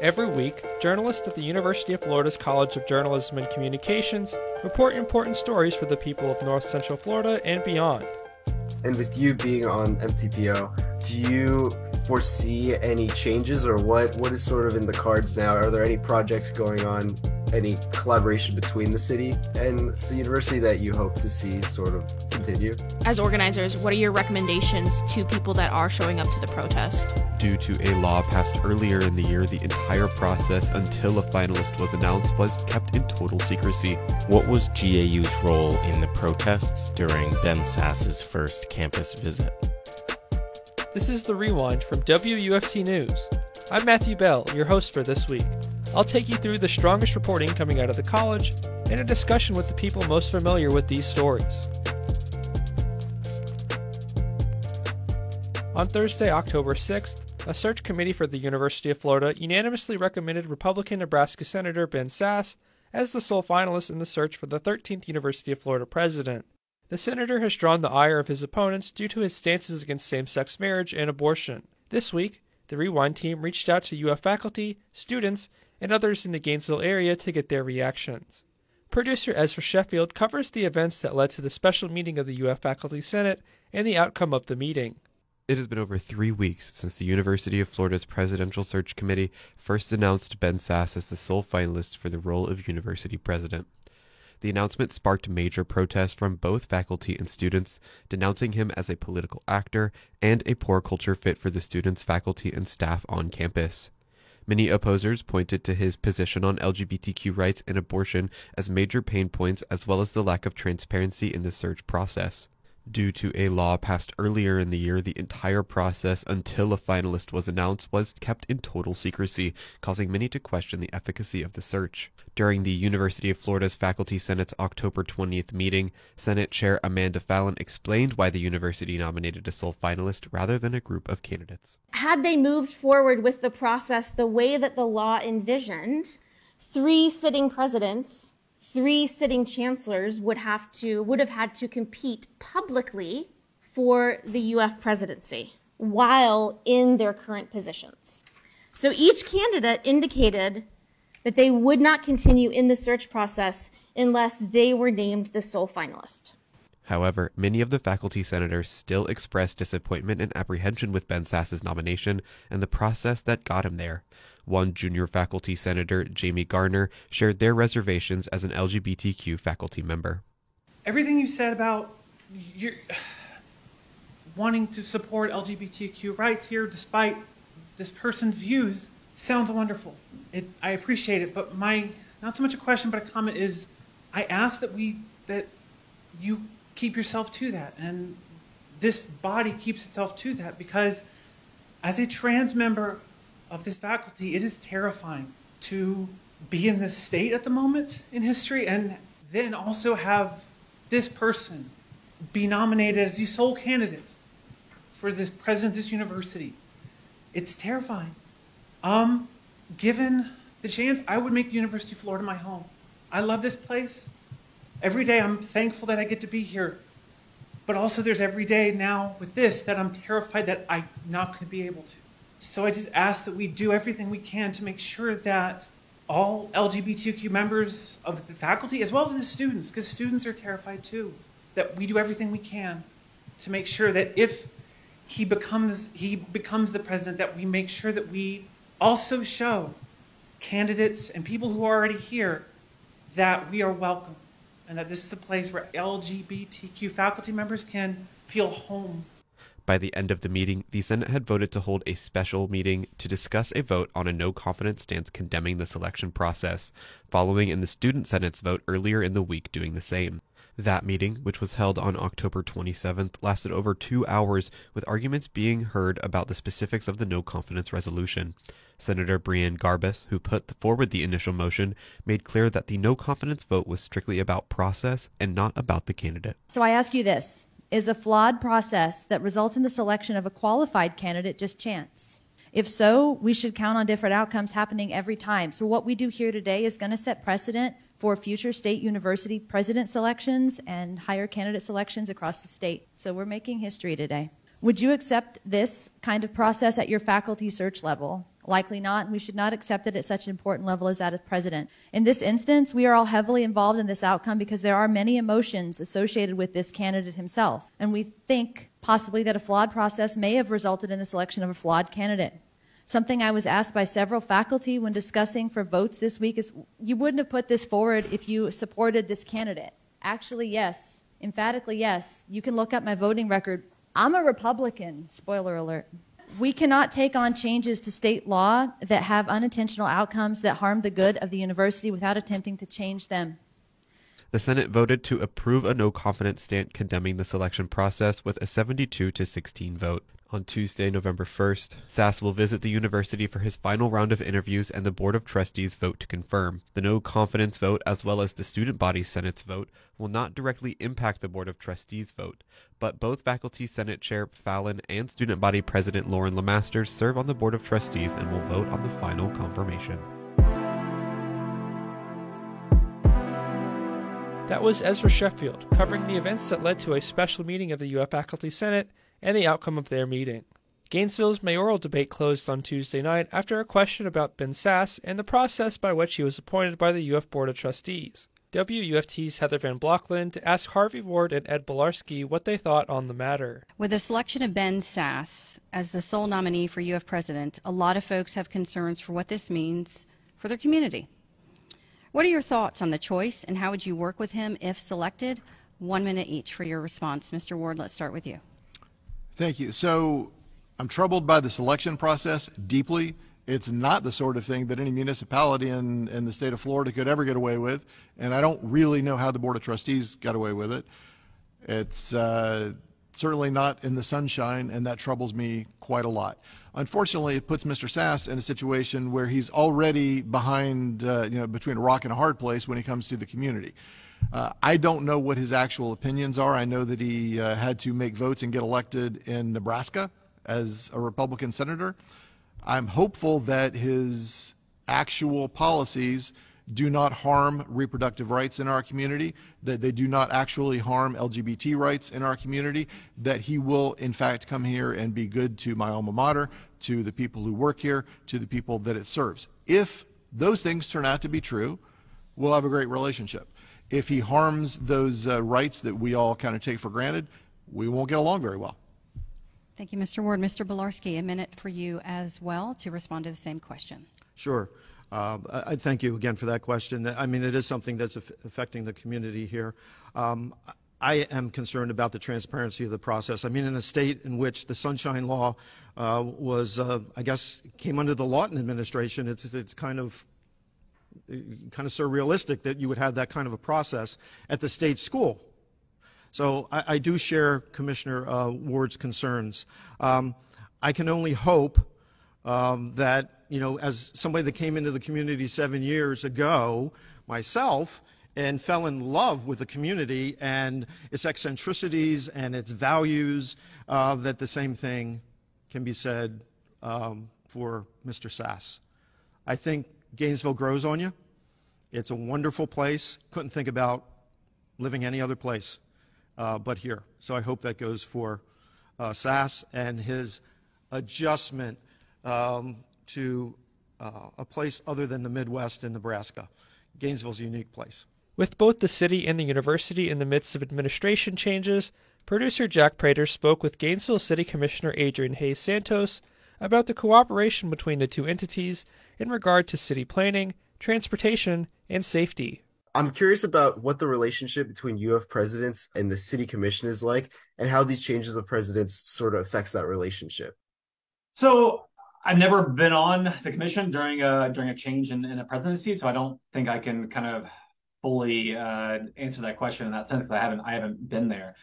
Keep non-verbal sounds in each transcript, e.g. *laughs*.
Every week, journalists at the University of Florida's College of Journalism and Communications report important stories for the people of North Central Florida and beyond. And with you being on MTPO, do you foresee any changes or what, what is sort of in the cards now? Are there any projects going on, any collaboration between the city and the university that you hope to see sort of continue? As organizers, what are your recommendations to people that are showing up to the protest? Due to a law passed earlier in the year, the entire process until a finalist was announced was kept in total secrecy. What was GAU's role in the protests during Ben Sasse's first campus visit? This is The Rewind from WUFT News. I'm Matthew Bell, your host for this week. I'll take you through the strongest reporting coming out of the college and a discussion with the people most familiar with these stories. On Thursday, October 6th, a search committee for the University of Florida unanimously recommended Republican Nebraska Senator Ben Sasse as the sole finalist in the search for the 13th University of Florida president. The senator has drawn the ire of his opponents due to his stances against same sex marriage and abortion. This week, the Rewind team reached out to UF faculty, students, and others in the Gainesville area to get their reactions. Producer Ezra Sheffield covers the events that led to the special meeting of the UF Faculty Senate and the outcome of the meeting. It has been over three weeks since the University of Florida's Presidential Search Committee first announced Ben Sasse as the sole finalist for the role of university president. The announcement sparked major protests from both faculty and students, denouncing him as a political actor and a poor culture fit for the students, faculty, and staff on campus. Many opposers pointed to his position on LGBTQ rights and abortion as major pain points, as well as the lack of transparency in the search process. Due to a law passed earlier in the year, the entire process until a finalist was announced was kept in total secrecy, causing many to question the efficacy of the search. During the University of Florida's Faculty Senate's October 20th meeting, Senate Chair Amanda Phalin explained why the university nominated a sole finalist rather than a group of candidates. Had they moved forward with the process the way that the law envisioned, three sitting presidents three sitting chancellors would have to would have had to compete publicly for the UF presidency while in their current positions. So each candidate indicated that they would not continue in the search process unless they were named the sole finalist. However, many of the faculty senators still expressed disappointment and apprehension with Ben Sasse's nomination and the process that got him there. One junior faculty senator, Jamie Garner, shared their reservations as an LGBTQ faculty member. Everything you said about your *sighs* wanting to support LGBTQ rights here, despite this person's views, sounds wonderful. It, I appreciate it, but my not so much a question but a comment is, I ask that we that you keep yourself to that, and this body keeps itself to that because, as a trans member of this faculty, it is terrifying to be in this state at the moment in history and then also have this person be nominated as the sole candidate for this president of this university. It's terrifying. Um, given the chance, I would make the University of Florida my home. I love this place. Every day I'm thankful that I get to be here. But also there's every day now with this that I'm terrified that I'm not going to be able to. So I just ask that we do everything we can to make sure that all LGBTQ members of the faculty, as well as the students, because students are terrified too, that we do everything we can to make sure that if he becomes he becomes the president, that we make sure that we also show candidates and people who are already here that we are welcome and that this is a place where LGBTQ faculty members can feel home by the end of the meeting, the Senate had voted to hold a special meeting to discuss a vote on a no confidence stance condemning the selection process, following in the Student Senate's vote earlier in the week doing the same. That meeting, which was held on October 27th, lasted over two hours, with arguments being heard about the specifics of the no confidence resolution. Senator Brian Garbus, who put forward the initial motion, made clear that the no confidence vote was strictly about process and not about the candidate. So I ask you this is a flawed process that results in the selection of a qualified candidate just chance? If so, we should count on different outcomes happening every time. So, what we do here today is going to set precedent for future state university president selections and higher candidate selections across the state. So, we're making history today. Would you accept this kind of process at your faculty search level? Likely not, and we should not accept it at such an important level as that of president. In this instance, we are all heavily involved in this outcome because there are many emotions associated with this candidate himself, and we think possibly that a flawed process may have resulted in the selection of a flawed candidate. Something I was asked by several faculty when discussing for votes this week is you wouldn't have put this forward if you supported this candidate. Actually, yes. Emphatically, yes. You can look up my voting record. I'm a Republican, spoiler alert. We cannot take on changes to state law that have unintentional outcomes that harm the good of the university without attempting to change them. The Senate voted to approve a no confidence stand condemning the selection process with a 72 to 16 vote. On Tuesday, November 1st, Sasse will visit the university for his final round of interviews and the Board of Trustees vote to confirm. The no confidence vote, as well as the student body senate's vote, will not directly impact the Board of Trustees vote, but both Faculty Senate Chair Phalin and student body president Lauren LeMasters serve on the Board of Trustees and will vote on the final confirmation. That was Ezra Sheffield covering the events that led to a special meeting of the UF Faculty Senate and the outcome of their meeting. Gainesville's mayoral debate closed on Tuesday night after a question about Ben Sasse and the process by which he was appointed by the UF Board of Trustees. WUFT's Heather Van Blokland asked Harvey Ward and Ed Bielarski what they thought on the matter. With the selection of Ben Sasse as the sole nominee for UF president, a lot of folks have concerns for what this means for their community. What are your thoughts on the choice and how would you work with him if selected? One minute each for your response. Mr. Ward, let's start with you. Thank you. So I'm troubled by the selection process deeply. It's not the sort of thing that any municipality in, in the state of Florida could ever get away with, and I don't really know how the Board of Trustees got away with it. It's uh, certainly not in the sunshine, and that troubles me quite a lot. Unfortunately, it puts Mr. Sasse in a situation where he's already behind, uh, you know, between a rock and a hard place when it comes to the community. Uh, I don't know what his actual opinions are. I know that he uh, had to make votes and get elected in Nebraska as a Republican senator. I'm hopeful that his actual policies do not harm reproductive rights in our community, that they do not actually harm LGBT rights in our community, that he will, in fact, come here and be good to my alma mater, to the people who work here, to the people that it serves. If those things turn out to be true, we'll have a great relationship if he harms those uh, rights that we all kind of take for granted, we won't get along very well. Thank you, Mr. Ward. Mr. Bielarski, a minute for you as well to respond to the same question. Sure. Uh, I thank you again for that question. I mean, it is something that's affecting the community here. Um, I am concerned about the transparency of the process. I mean, in a state in which the Sunshine Law uh, was, uh, I guess, came under the Lawton administration, it's, it's kind of kind of surrealistic that you would have that kind of a process at the state school. So I, I do share Commissioner uh, Ward's concerns. Um, I can only hope um, that, you know, as somebody that came into the community seven years ago, myself, and fell in love with the community and its eccentricities and its values, uh, that the same thing can be said um, for Mr. Sasse. I think Gainesville grows on you. It's a wonderful place. Couldn't think about living any other place uh, but here. So I hope that goes for uh, Sasse and his adjustment um, to uh, a place other than the Midwest in Nebraska. Gainesville's a unique place. With both the city and the university in the midst of administration changes, producer Jack Prater spoke with Gainesville City Commissioner Adrian Hayes Santos about the cooperation between the two entities in regard to city planning, transportation, and safety. I'm curious about what the relationship between UF presidents and the city commission is like and how these changes of presidents sort of affects that relationship. So I've never been on the commission during a during a change in, in a presidency, so I don't think I can kind of fully uh, answer that question in that sense because I haven't I haven't been there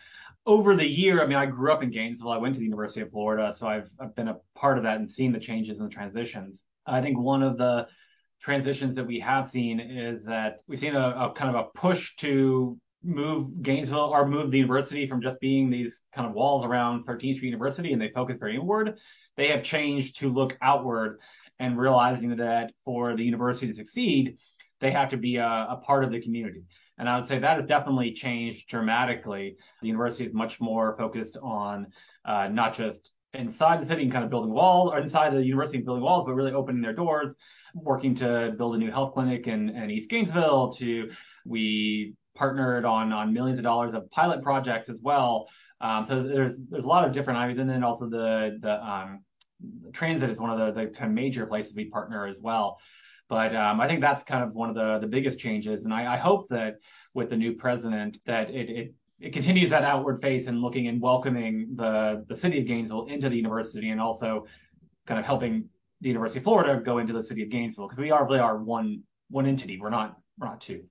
over the year, I mean, I grew up in Gainesville. I went to the University of Florida, so I've, I've been a part of that and seen the changes and the transitions. I think one of the transitions that we have seen is that we've seen a, a kind of a push to move Gainesville or move the university from just being these kind of walls around 13th Street University and they focus very inward. They have changed to look outward and realizing that for the university to succeed, they have to be a, a part of the community. And I would say that has definitely changed dramatically. The university is much more focused on uh, not just inside the city and kind of building walls, or inside the university building walls, but really opening their doors, working to build a new health clinic in, in East Gainesville. To we partnered on on millions of dollars of pilot projects as well. Um, so there's there's a lot of different items, and then also the the um, transit is one of the, the kind of major places we partner as well. But um, I think that's kind of one of the the biggest changes, and I, I hope that with the new president that it, it it continues that outward face and looking and welcoming the the city of Gainesville into the university and also kind of helping the University of Florida go into the city of Gainesville because we are really are one one entity. We're not we're not two.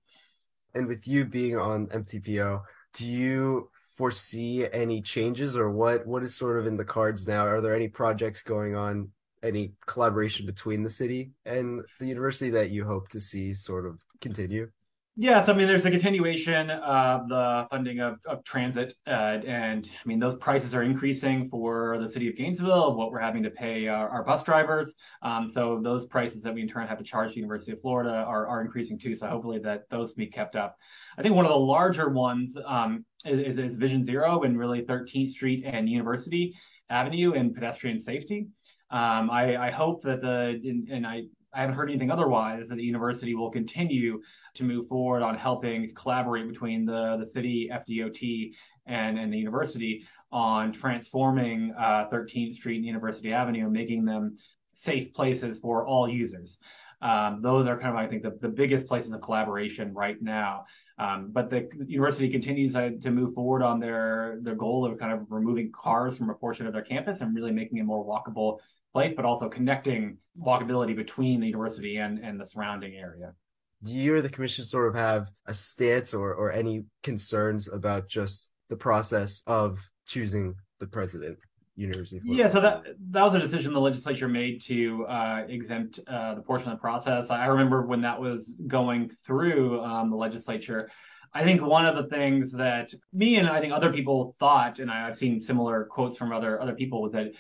And with you being on MTPO, do you foresee any changes or what what is sort of in the cards now? Are there any projects going on, any collaboration between the city and the university that you hope to see sort of continue? Yes, I mean, there's a continuation of the funding of, of transit. Uh, and I mean, those prices are increasing for the city of Gainesville, what we're having to pay our, our bus drivers. Um, so those prices that we in turn have to charge the University of Florida are, are increasing too. So hopefully that those be kept up. I think one of the larger ones um, is, is Vision Zero and really 13th Street and University Avenue and pedestrian safety. Um, I, I, hope that the, and, and I, I haven't heard anything otherwise that the university will continue to move forward on helping collaborate between the, the city, FDOT, and, and the university on transforming uh, 13th Street and University Avenue making them safe places for all users. Um, those are kind of, I think, the, the biggest places of collaboration right now. Um, but the university continues to move forward on their their goal of kind of removing cars from a portion of their campus and really making it more walkable place, but also connecting walkability between the university and, and the surrounding area. Do you or the commission sort of have a stance or, or any concerns about just the process of choosing the president? University. Yeah, so that that was a decision the legislature made to uh, exempt uh, the portion of the process. I remember when that was going through um, the legislature. I think one of the things that me and I think other people thought, and I've seen similar quotes from other other people, was that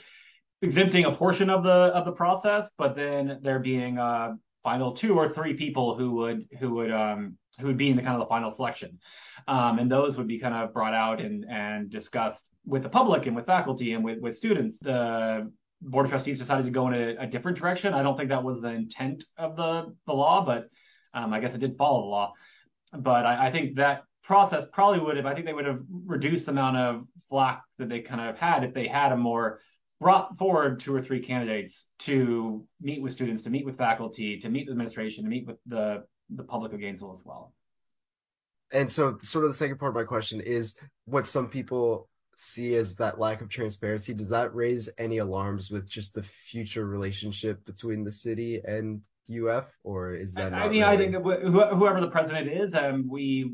exempting a portion of the of the process, but then there being a final two or three people who would who would um, who would be in the kind of the final selection, um, and those would be kind of brought out and and discussed with the public and with faculty and with with students. The board of trustees decided to go in a, a different direction. I don't think that was the intent of the the law, but um, I guess it did follow the law. But I, I think that process probably would have. I think they would have reduced the amount of flack that they kind of had if they had a more brought forward two or three candidates to meet with students, to meet with faculty, to meet with administration, to meet with the the public of Gainesville as well. And so, sort of the second part of my question is what some people see as that lack of transparency. Does that raise any alarms with just the future relationship between the city and UF, or is that? I mean, really... I think whoever the president is, um, we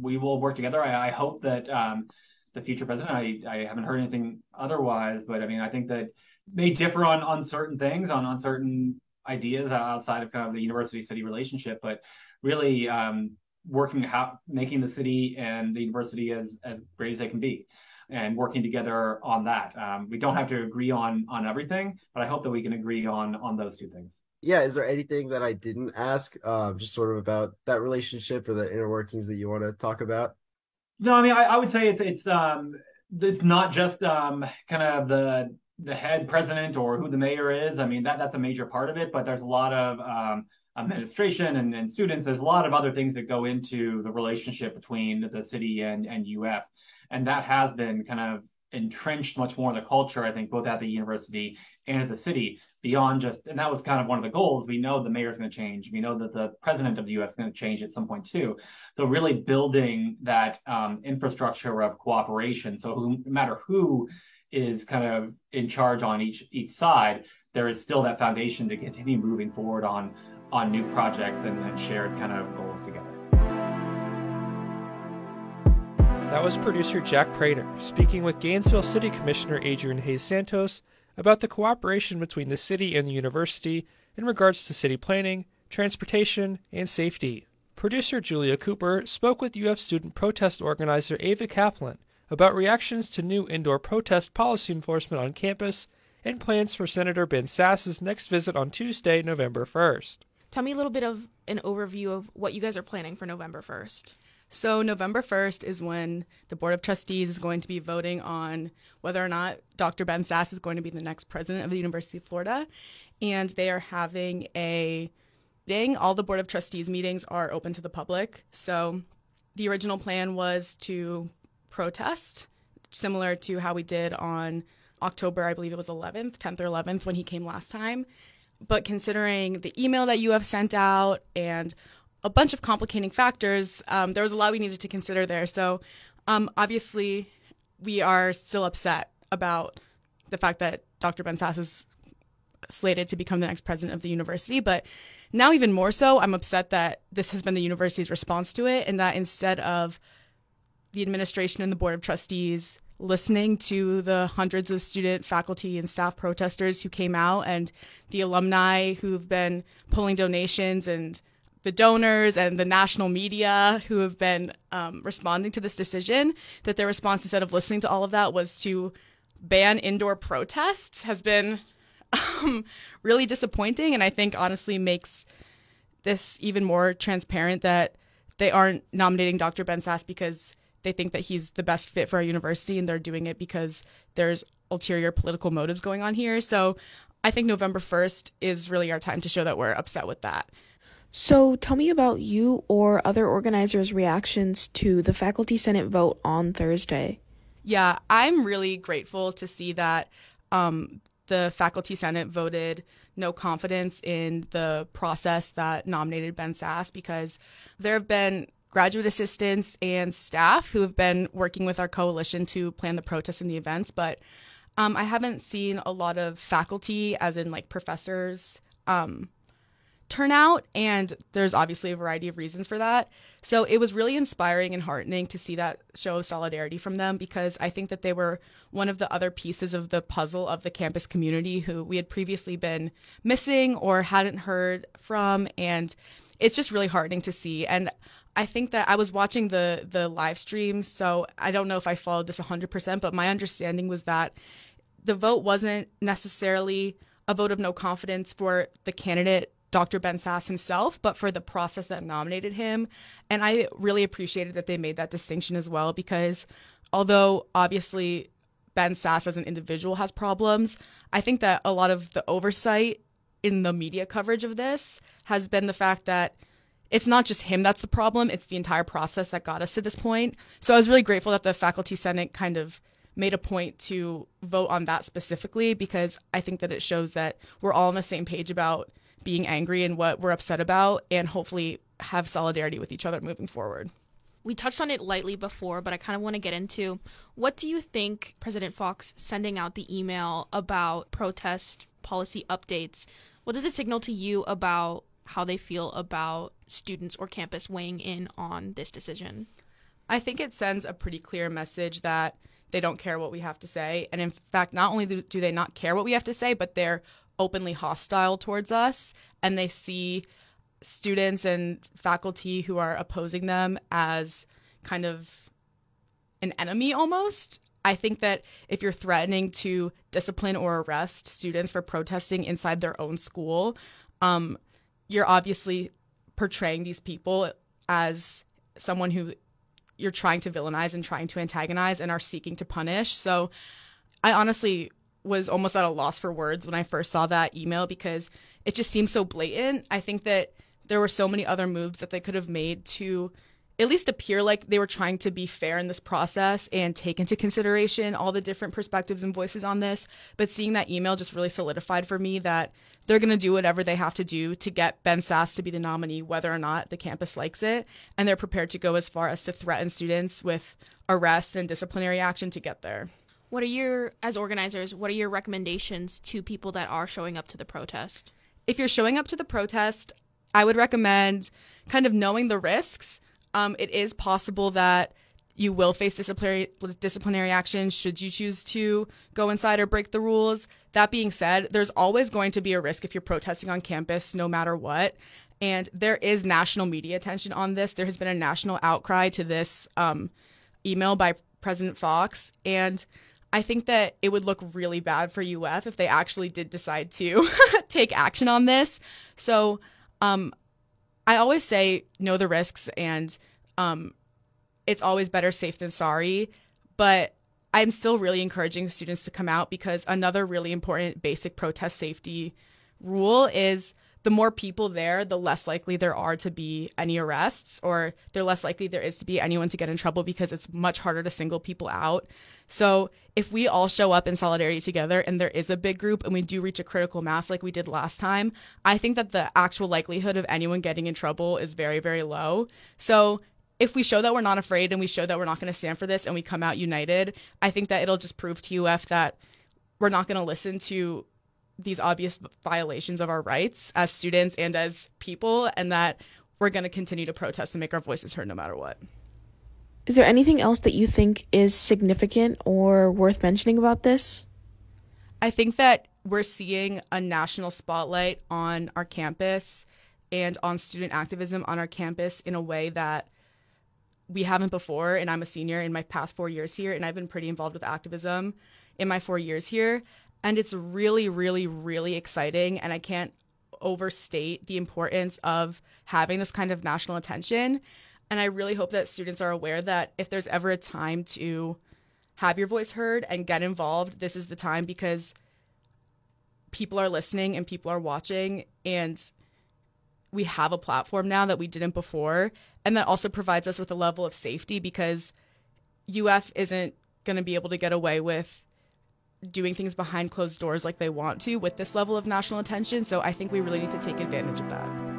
we will work together. I, I hope that um, the future president. I, I haven't heard anything otherwise, but I mean, I think that they differ on, on certain things, on, on certain ideas outside of kind of the university city relationship, but really um, working how making the city and the university as, as great as they can be and working together on that. Um, we don't have to agree on on everything, but I hope that we can agree on on those two things. Yeah, is there anything that I didn't ask, uh, just sort of about that relationship or the inner workings that you want to talk about? No, I mean, I, I would say it's it's um it's not just um kind of the the head president or who the mayor is. I mean, that that's a major part of it, but there's a lot of um, administration and, and students. There's a lot of other things that go into the relationship between the city and and UF, and that has been kind of entrenched much more in the culture. I think both at the university and at the city beyond just, and that was kind of one of the goals. We know the mayor is going to change. We know that the president of the U.S. is going to change at some point too. So really building that um, infrastructure of cooperation. So who, no matter who is kind of in charge on each each side, there is still that foundation to continue moving forward on on new projects and, and shared kind of goals together. That was producer Jack Prater speaking with Gainesville City Commissioner Adrian Hayes Santos about the cooperation between the city and the university in regards to city planning, transportation, and safety. Producer Julia Cooper spoke with UF student protest organizer Ava Kaplan about reactions to new indoor protest policy enforcement on campus and plans for Senator Ben Sasse's next visit on Tuesday, November 1st. Tell me a little bit of an overview of what you guys are planning for November 1st. So, November 1st is when the Board of Trustees is going to be voting on whether or not Dr. Ben Sasse is going to be the next president of the University of Florida. And they are having a meeting. All the Board of Trustees meetings are open to the public. So, the original plan was to protest, similar to how we did on October, I believe it was 11th, 10th or 11th when he came last time. But considering the email that you have sent out and a bunch of complicating factors. Um, there was a lot we needed to consider there. So, um, obviously, we are still upset about the fact that Dr. Ben Sasse is slated to become the next president of the university. But now, even more so, I'm upset that this has been the university's response to it, and that instead of the administration and the board of trustees listening to the hundreds of student, faculty, and staff protesters who came out and the alumni who've been pulling donations and the donors and the national media who have been um, responding to this decision, that their response, instead of listening to all of that, was to ban indoor protests, has been *laughs* um, really disappointing. And I think honestly makes this even more transparent that they aren't nominating Dr. Ben Sasse because they think that he's the best fit for our university and they're doing it because there's ulterior political motives going on here. So I think November 1st is really our time to show that we're upset with that. So, tell me about you or other organizers' reactions to the Faculty Senate vote on Thursday. Yeah, I'm really grateful to see that um, the Faculty Senate voted no confidence in the process that nominated Ben Sasse because there have been graduate assistants and staff who have been working with our coalition to plan the protests and the events, but um, I haven't seen a lot of faculty, as in like professors, um, turnout, and there's obviously a variety of reasons for that. So it was really inspiring and heartening to see that show of solidarity from them because I think that they were one of the other pieces of the puzzle of the campus community who we had previously been missing or hadn't heard from. And it's just really heartening to see. And I think that I was watching the the live stream, so I don't know if I followed this 100%, but my understanding was that the vote wasn't necessarily a vote of no confidence for the candidate Dr. Ben Sasse himself, but for the process that nominated him. And I really appreciated that they made that distinction as well because although obviously Ben Sasse as an individual has problems, I think that a lot of the oversight in the media coverage of this has been the fact that it's not just him that's the problem, it's the entire process that got us to this point. So I was really grateful that the faculty senate kind of made a point to vote on that specifically because I think that it shows that we're all on the same page about being angry and what we're upset about and hopefully have solidarity with each other moving forward. We touched on it lightly before, but I kind of want to get into what do you think President Fox sending out the email about protest policy updates, what does it signal to you about how they feel about students or campus weighing in on this decision? I think it sends a pretty clear message that they don't care what we have to say. And in fact, not only do they not care what we have to say, but they're openly hostile towards us and they see students and faculty who are opposing them as kind of an enemy almost. I think that if you're threatening to discipline or arrest students for protesting inside their own school, um, you're obviously portraying these people as someone who you're trying to villainize and trying to antagonize and are seeking to punish. So I honestly was almost at a loss for words when I first saw that email because it just seemed so blatant. I think that there were so many other moves that they could have made to at least appear like they were trying to be fair in this process and take into consideration all the different perspectives and voices on this. But seeing that email just really solidified for me that they're going to do whatever they have to do to get Ben Sasse to be the nominee, whether or not the campus likes it. And they're prepared to go as far as to threaten students with arrest and disciplinary action to get there. What are your, as organizers, what are your recommendations to people that are showing up to the protest? If you're showing up to the protest, I would recommend kind of knowing the risks. Um, it is possible that you will face disciplinary disciplinary action should you choose to go inside or break the rules. That being said, there's always going to be a risk if you're protesting on campus, no matter what. And there is national media attention on this. There has been a national outcry to this um, email by President Fox, and I think that it would look really bad for UF if they actually did decide to *laughs* take action on this. So, um, I always say know the risks and um, it's always better safe than sorry. But I'm still really encouraging students to come out because another really important basic protest safety rule is the more people there, the less likely there are to be any arrests, or the less likely there is to be anyone to get in trouble because it's much harder to single people out. So if we all show up in solidarity together and there is a big group and we do reach a critical mass like we did last time, I think that the actual likelihood of anyone getting in trouble is very, very low. So if we show that we're not afraid and we show that we're not going to stand for this and we come out united, I think that it'll just prove to UF that we're not going to listen to these obvious violations of our rights as students and as people, and that we're going to continue to protest and make our voices heard no matter what. Is there anything else that you think is significant or worth mentioning about this? I think that we're seeing a national spotlight on our campus and on student activism on our campus in a way that we haven't before. And I'm a senior in my past four years here, and I've been pretty involved with activism in my four years here. And it's really, really, really exciting. And I can't overstate the importance of having this kind of national attention. And I really hope that students are aware that if there's ever a time to have your voice heard and get involved, this is the time because people are listening and people are watching. And we have a platform now that we didn't before. And that also provides us with a level of safety because UF isn't going to be able to get away with doing things behind closed doors like they want to with this level of national attention. So I think we really need to take advantage of that.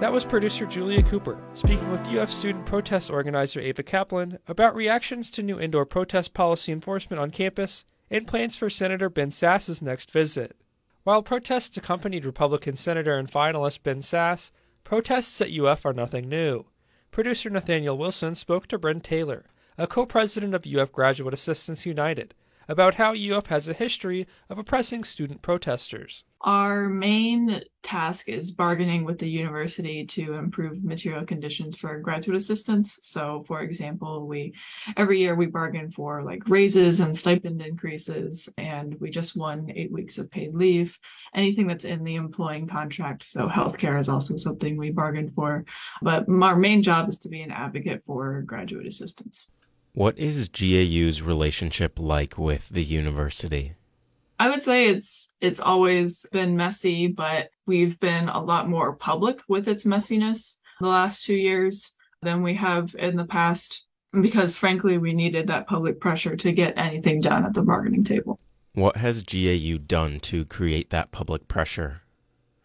That was producer Julia Cooper speaking with UF student protest organizer Ava Kaplan about reactions to new indoor protest policy enforcement on campus and plans for Senator Ben Sasse's next visit. While protests accompanied Republican Senator and finalist Ben Sasse, protests at UF are nothing new. Producer Nathaniel Wilson spoke to Brent Taylor, a co president of UF Graduate Assistants United, about how UF has a history of oppressing student protesters. Our main task is bargaining with the university to improve material conditions for graduate assistants. So, for example, we every year we bargain for like raises and stipend increases, and we just won eight weeks of paid leave. Anything that's in the employing contract. So, healthcare is also something we bargained for. But our main job is to be an advocate for graduate assistants. What is GAU's relationship like with the university? I would say it's it's always been messy, but we've been a lot more public with its messiness the last two years than we have in the past because frankly we needed that public pressure to get anything done at the bargaining table. What has GAU done to create that public pressure?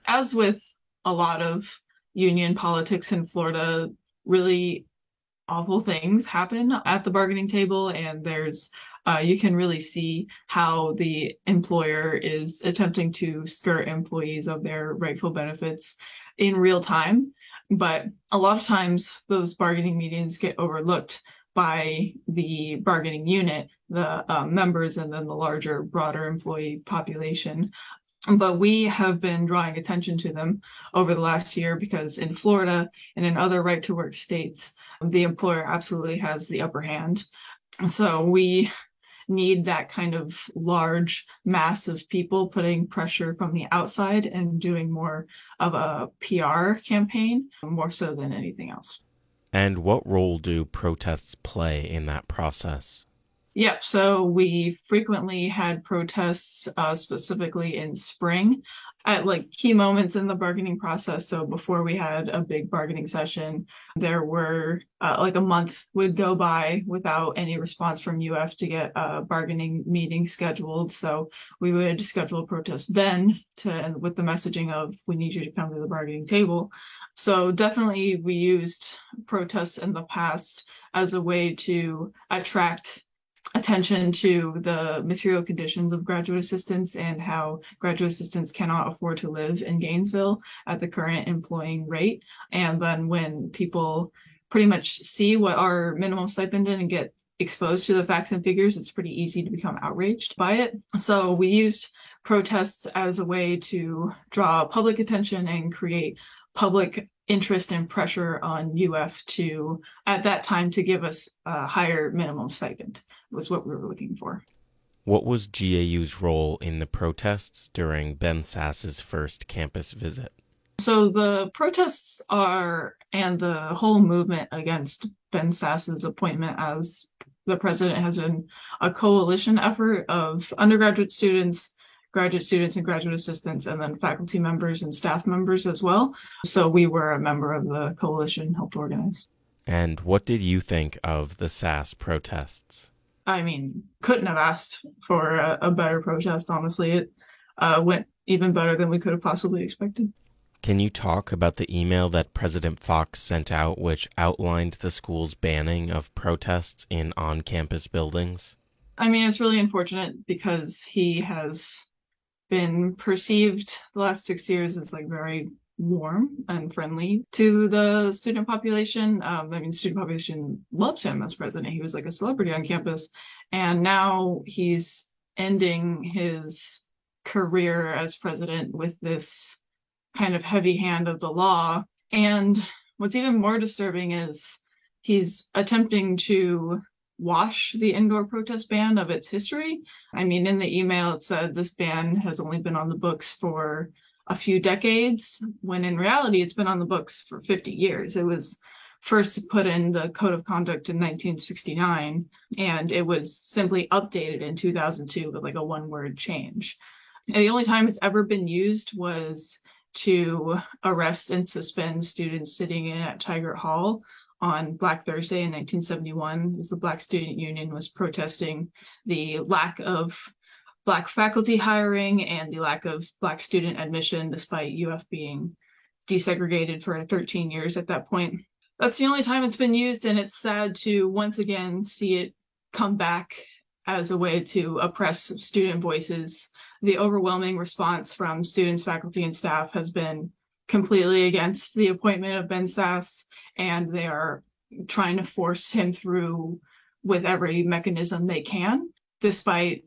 As with a lot of union politics in Florida, really awful things happen at the bargaining table and there's uh, you can really see how the employer is attempting to skirt employees of their rightful benefits in real time. But a lot of times those bargaining meetings get overlooked by the bargaining unit, the uh, members, and then the larger, broader employee population. But we have been drawing attention to them over the last year because in Florida and in other right to work states, the employer absolutely has the upper hand. So we need that kind of large mass of people putting pressure from the outside and doing more of a PR campaign, more so than anything else. And what role do protests play in that process? Yep. So we frequently had protests, uh, specifically in spring at like key moments in the bargaining process. So before we had a big bargaining session, there were uh, like a month would go by without any response from UF to get a bargaining meeting scheduled. So we would schedule a protest then to, with the messaging of, we need you to come to the bargaining table. So definitely we used protests in the past as a way to attract attention to the material conditions of graduate assistants and how graduate assistants cannot afford to live in Gainesville at the current employing rate. And then when people pretty much see what our minimum stipend is and get exposed to the facts and figures, it's pretty easy to become outraged by it. So we used protests as a way to draw public attention and create public interest and pressure on UF to, at that time, to give us a higher minimum stipend was what we were looking for. What was GAU's role in the protests during Ben Sasse's first campus visit? So the protests are, and the whole movement against Ben Sasse's appointment as the president has been a coalition effort of undergraduate students, graduate students and graduate assistants, and then faculty members and staff members as well. So we were a member of the coalition, helped organize. And what did you think of the Sasse protests? I mean, couldn't have asked for a, a better protest, honestly. It uh, went even better than we could have possibly expected. Can you talk about the email that President Fox sent out, which outlined the school's banning of protests in on campus buildings? I mean, it's really unfortunate because he has been perceived the last six years as like very warm and friendly to the student population. Um, I mean, student population loved him as president. He was like a celebrity on campus. And now he's ending his career as president with this kind of heavy hand of the law. And what's even more disturbing is he's attempting to wash the indoor protest ban of its history. I mean, in the email, it said this ban has only been on the books for a few decades, when in reality, it's been on the books for 50 years. It was first put in the Code of Conduct in 1969, and it was simply updated in 2002 with like a one word change. And the only time it's ever been used was to arrest and suspend students sitting in at Tigert Hall on Black Thursday in 1971 as the Black Student Union was protesting the lack of Black faculty hiring and the lack of Black student admission, despite UF being desegregated for 13 years at that point. That's the only time it's been used, and it's sad to once again see it come back as a way to oppress student voices the overwhelming response from students, faculty, and staff has been completely against the appointment of Ben Sasse, and they are trying to force him through with every mechanism they can, despite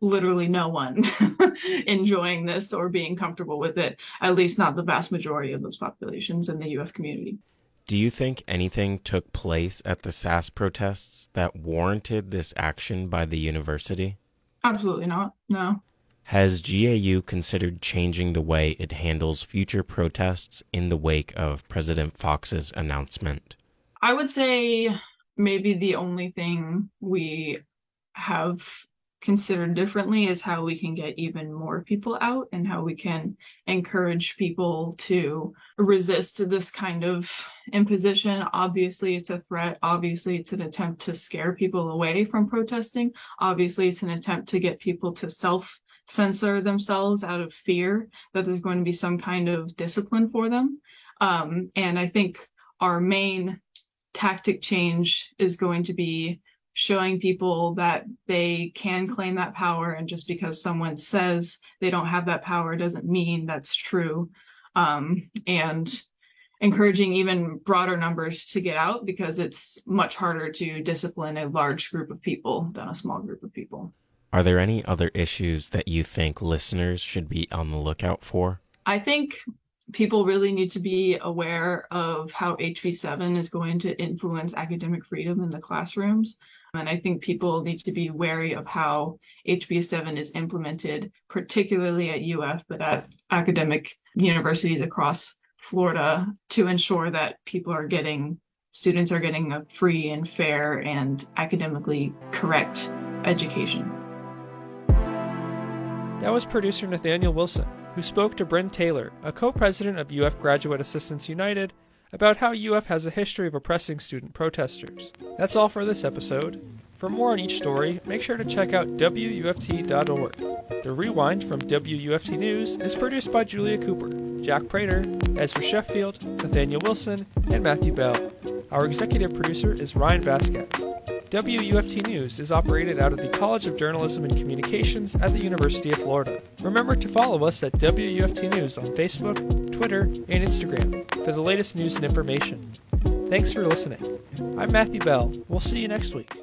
literally no one *laughs* enjoying this or being comfortable with it, at least not the vast majority of those populations in the UF community. Do you think anything took place at the Sasse protests that warranted this action by the university? Absolutely not. No. Has GAU considered changing the way it handles future protests in the wake of President Fox's announcement? I would say maybe the only thing we have considered differently is how we can get even more people out and how we can encourage people to resist this kind of imposition. Obviously, it's a threat. Obviously, it's an attempt to scare people away from protesting. Obviously, it's an attempt to get people to self censor themselves out of fear that there's going to be some kind of discipline for them. Um, and I think our main tactic change is going to be showing people that they can claim that power and just because someone says they don't have that power doesn't mean that's true um, and encouraging even broader numbers to get out because it's much harder to discipline a large group of people than a small group of people are there any other issues that you think listeners should be on the lookout for i think people really need to be aware of how hb7 is going to influence academic freedom in the classrooms and I think people need to be wary of how HB7 is implemented, particularly at UF, but at academic universities across Florida to ensure that people are getting, students are getting a free and fair and academically correct education. That was producer Nathaniel Wilson, who spoke to Bryn Taylor, a co president of UF Graduate Assistants United about how UF has a history of oppressing student protesters. That's all for this episode. For more on each story, make sure to check out WUFT.org. The Rewind from WUFT News is produced by Julia Cooper, Jack Prater, Ezra Sheffield, Nathaniel Wilson, and Matthew Bell. Our executive producer is Ryan Vasquez. WUFT News is operated out of the College of Journalism and Communications at the University of Florida. Remember to follow us at WUFT News on Facebook, Twitter, and Instagram for the latest news and information. Thanks for listening. I'm Matthew Bell. We'll see you next week.